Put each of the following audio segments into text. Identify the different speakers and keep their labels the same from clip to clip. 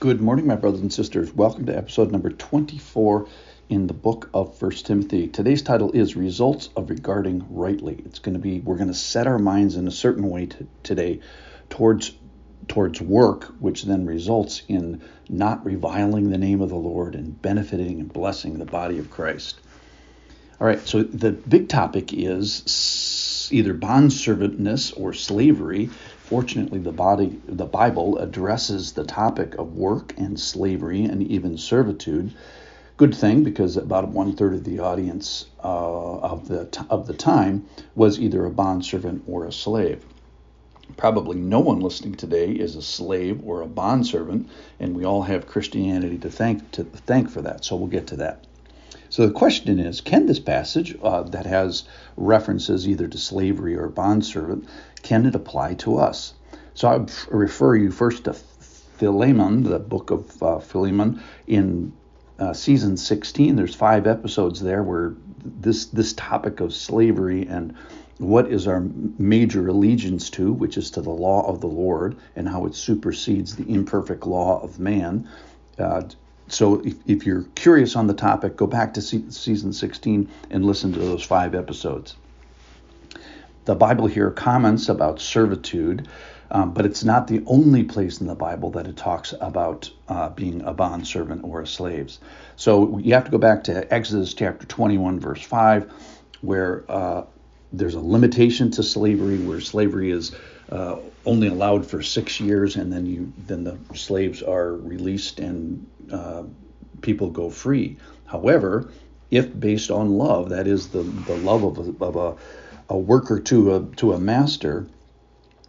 Speaker 1: Good morning, my brothers and sisters. Welcome to episode number 24 in the book of First Timothy. Today's title is Results of Regarding Rightly. It's going to be, we're going to set our minds in a certain way to, today towards towards work, which then results in not reviling the name of the Lord and benefiting and blessing the body of Christ. All right, so the big topic is either bondservantness or slavery Fortunately, the body, the Bible addresses the topic of work and slavery and even servitude. Good thing because about one third of the audience uh, of the t- of the time was either a bondservant or a slave. Probably no one listening today is a slave or a bondservant, and we all have Christianity to thank to thank for that. So we'll get to that. So the question is, can this passage uh, that has references either to slavery or bondservant, can it apply to us? So I refer you first to Philemon, the book of uh, Philemon, in uh, season 16. There's five episodes there where this this topic of slavery and what is our major allegiance to, which is to the law of the Lord and how it supersedes the imperfect law of man. Uh, so if, if you're curious on the topic, go back to season 16 and listen to those five episodes. The Bible here comments about servitude, um, but it's not the only place in the Bible that it talks about uh, being a bondservant or a slave. So you have to go back to Exodus chapter 21, verse 5, where uh, there's a limitation to slavery, where slavery is uh, only allowed for six years, and then you then the slaves are released and uh, people go free. However, if based on love, that is the, the love of a, of a a worker to a to a master,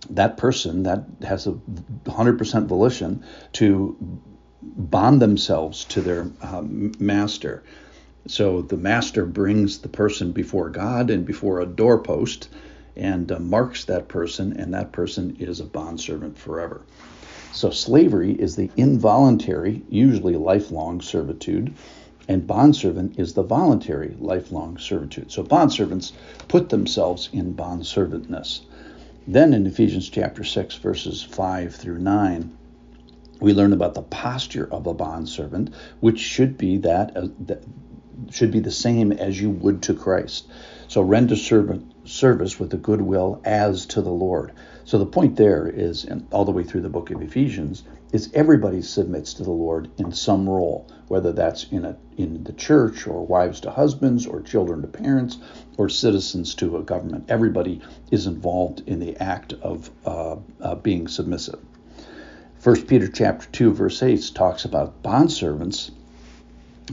Speaker 1: that person that has a 100% volition to bond themselves to their um, master. So the master brings the person before God and before a doorpost and uh, marks that person, and that person is a bondservant forever. So slavery is the involuntary, usually lifelong servitude and bondservant is the voluntary lifelong servitude. So bondservants put themselves in bondservantness. Then in Ephesians chapter 6, verses 5 through 9, we learn about the posture of a bondservant, which should be that, uh, that should be the same as you would to Christ. So render servant, service with a good will as to the Lord. So the point there is, and all the way through the book of Ephesians, is everybody submits to the Lord in some role, whether that's in a in the church or wives to husbands or children to parents or citizens to a government. Everybody is involved in the act of uh, uh, being submissive. First Peter chapter two verse eight talks about bondservants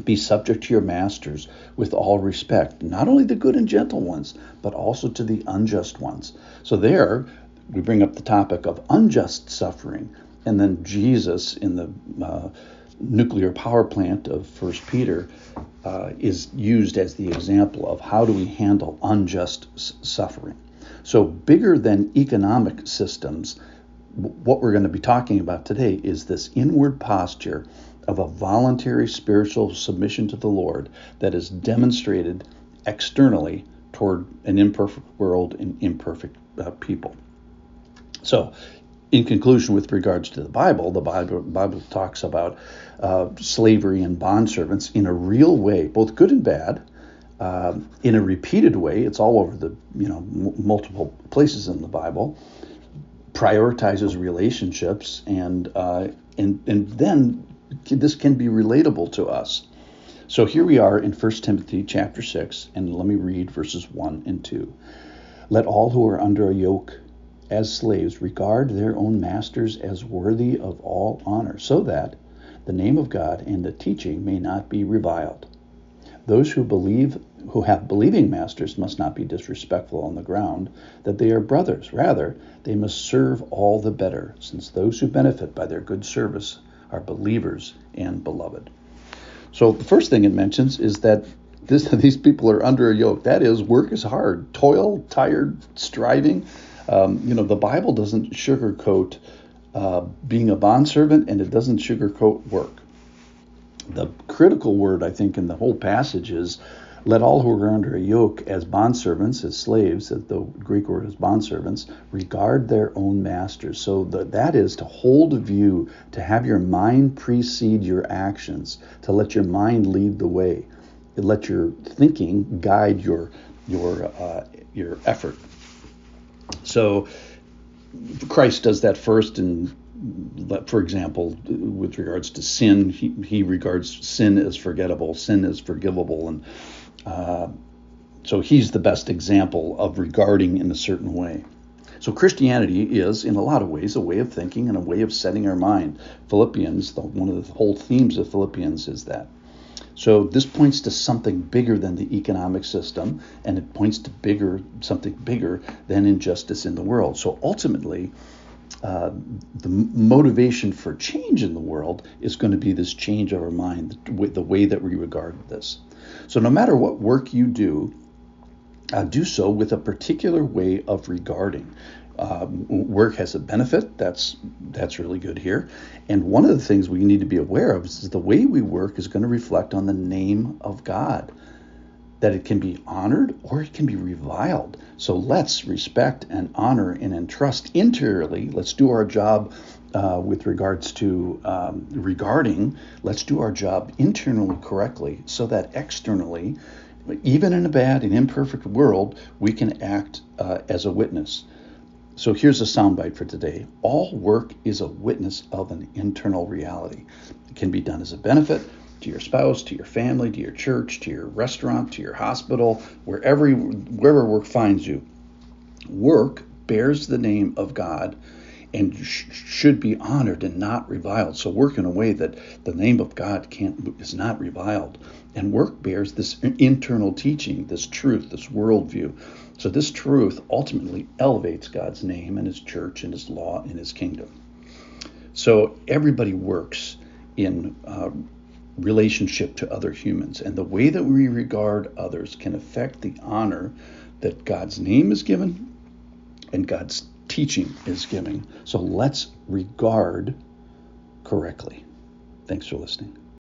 Speaker 1: be subject to your masters with all respect, not only the good and gentle ones, but also to the unjust ones. So there we bring up the topic of unjust suffering, and then Jesus in the uh, nuclear power plant of First Peter uh, is used as the example of how do we handle unjust s- suffering. So bigger than economic systems, what we're going to be talking about today is this inward posture of a voluntary spiritual submission to the Lord that is demonstrated externally toward an imperfect world and imperfect uh, people. So, in conclusion, with regards to the Bible, the Bible, Bible talks about uh, slavery and bondservants in a real way, both good and bad, uh, in a repeated way. It's all over the you know m- multiple places in the Bible. Prioritizes relationships and uh, and and then this can be relatable to us. So here we are in 1 Timothy chapter 6, and let me read verses 1 and 2. Let all who are under a yoke as slaves regard their own masters as worthy of all honor, so that the name of God and the teaching may not be reviled. Those who believe who have believing masters must not be disrespectful on the ground that they are brothers. Rather, they must serve all the better, since those who benefit by their good service are believers and beloved. So the first thing it mentions is that this, these people are under a yoke. That is, work is hard, toil, tired, striving. Um, you know, the Bible doesn't sugarcoat uh, being a bondservant, and it doesn't sugarcoat work. The critical word, I think, in the whole passage is Let all who are under a yoke as bondservants, as slaves, the Greek word is bondservants, regard their own masters. So the, that is to hold a view, to have your mind precede your actions, to let your mind lead the way, let your thinking guide your your uh, your effort. So Christ does that first, and for example, with regards to sin, he, he regards sin as forgettable, sin as forgivable, and uh, so he's the best example of regarding in a certain way. So Christianity is, in a lot of ways, a way of thinking and a way of setting our mind. Philippians, the, one of the whole themes of Philippians is that. So this points to something bigger than the economic system, and it points to bigger something bigger than injustice in the world. So ultimately, uh, the motivation for change in the world is going to be this change of our mind, the way that we regard this. So no matter what work you do, uh, do so with a particular way of regarding. Um, work has a benefit. That's that's really good here. And one of the things we need to be aware of is the way we work is going to reflect on the name of God. That it can be honored or it can be reviled. So let's respect and honor and entrust interiorly. Let's do our job uh, with regards to um, regarding. Let's do our job internally correctly so that externally, even in a bad and imperfect world, we can act uh, as a witness. So here's a soundbite for today. All work is a witness of an internal reality. It can be done as a benefit to your spouse, to your family, to your church, to your restaurant, to your hospital, wherever wherever work finds you. Work bears the name of God and sh- should be honored and not reviled. So work in a way that the name of God can't is not reviled. And work bears this internal teaching, this truth, this worldview. So this truth ultimately elevates God's name and his church and his law and his kingdom. So everybody works in uh, relationship to other humans. And the way that we regard others can affect the honor that God's name is given and God's teaching is giving. So let's regard correctly. Thanks for listening.